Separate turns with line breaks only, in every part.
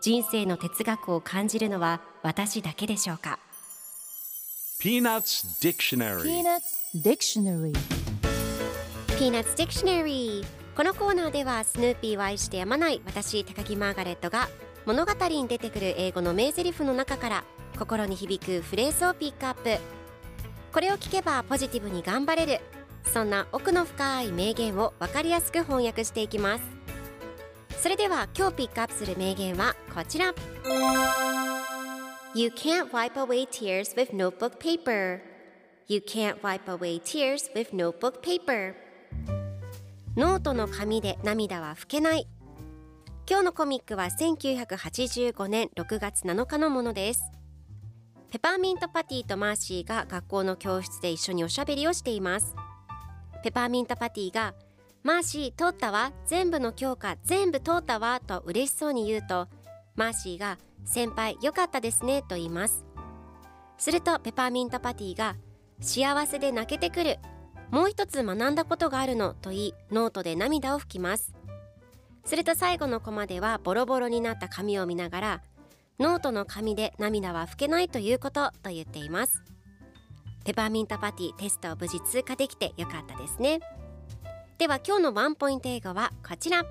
人生の哲学を感じるのは私だけでしょうか
？Peanuts Dictionary.
Peanuts Dictionary.
Peanuts Dictionary. このコーナーではスヌーピーを愛してやまない私高木マーガレットが物語に出てくる英語の名台詞の中から心に響くフレーズをピックアップ。これを聞けばポジティブに頑張れるそんな奥の深い名言を分かりやすく翻訳していきますそれでは今日ピックアップする名言はこちら。You can't wipe away tears with notebook paper. You can't wipe away tears with notebook paper. ノートの紙で涙は拭けない。今日のコミックは1985年6月7日のものです。ペパーミントパティとマーシーが学校の教室で一緒におしゃべりをしています。ペパーミントパティがマーシー通ったわ。全部の教科全部通ったわと嬉しそうに言うとマーシーが先輩よかったですねと言います。するとペパーミントパティが幸せで泣けてくるもう一つ学んだことがあるのと言いノートで涙を拭きます。すると最後のコマではボロボロになった紙を見ながらノートの紙で涙は拭けないということと言っています。ペパーミントパティテストを無事通過できてよかったですね。では今日のワンポイント英語はこちら。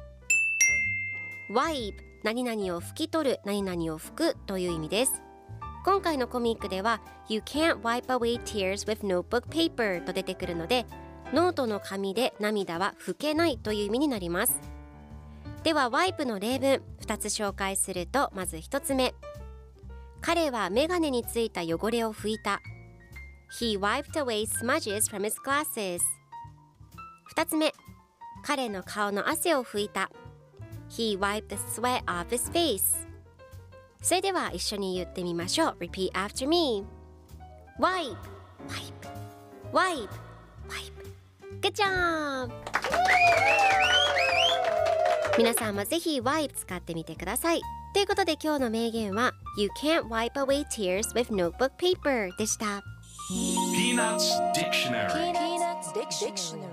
Wipe 何々を拭き取る何々を拭くという意味です。今回のコミックでは You can't wipe away tears with notebook paper と出てくるのでノートの紙で涙は拭けないという意味になります。では wipe の例文2つ紹介するとまず1つ目。彼はメガネについた汚れを拭いた。He wiped away smudges from his glasses. 2つ目彼の顔の汗を拭いた He wiped the sweat off his face それでは一緒に言ってみましょう Repeat after me Wipe Wipe Wipe Wipe Good job! 皆さんもぜひ Wipe 使ってみてくださいということで今日の名言は You can't wipe away tears with notebook paper でした
Peanuts Dictionary
Peanuts Dictionary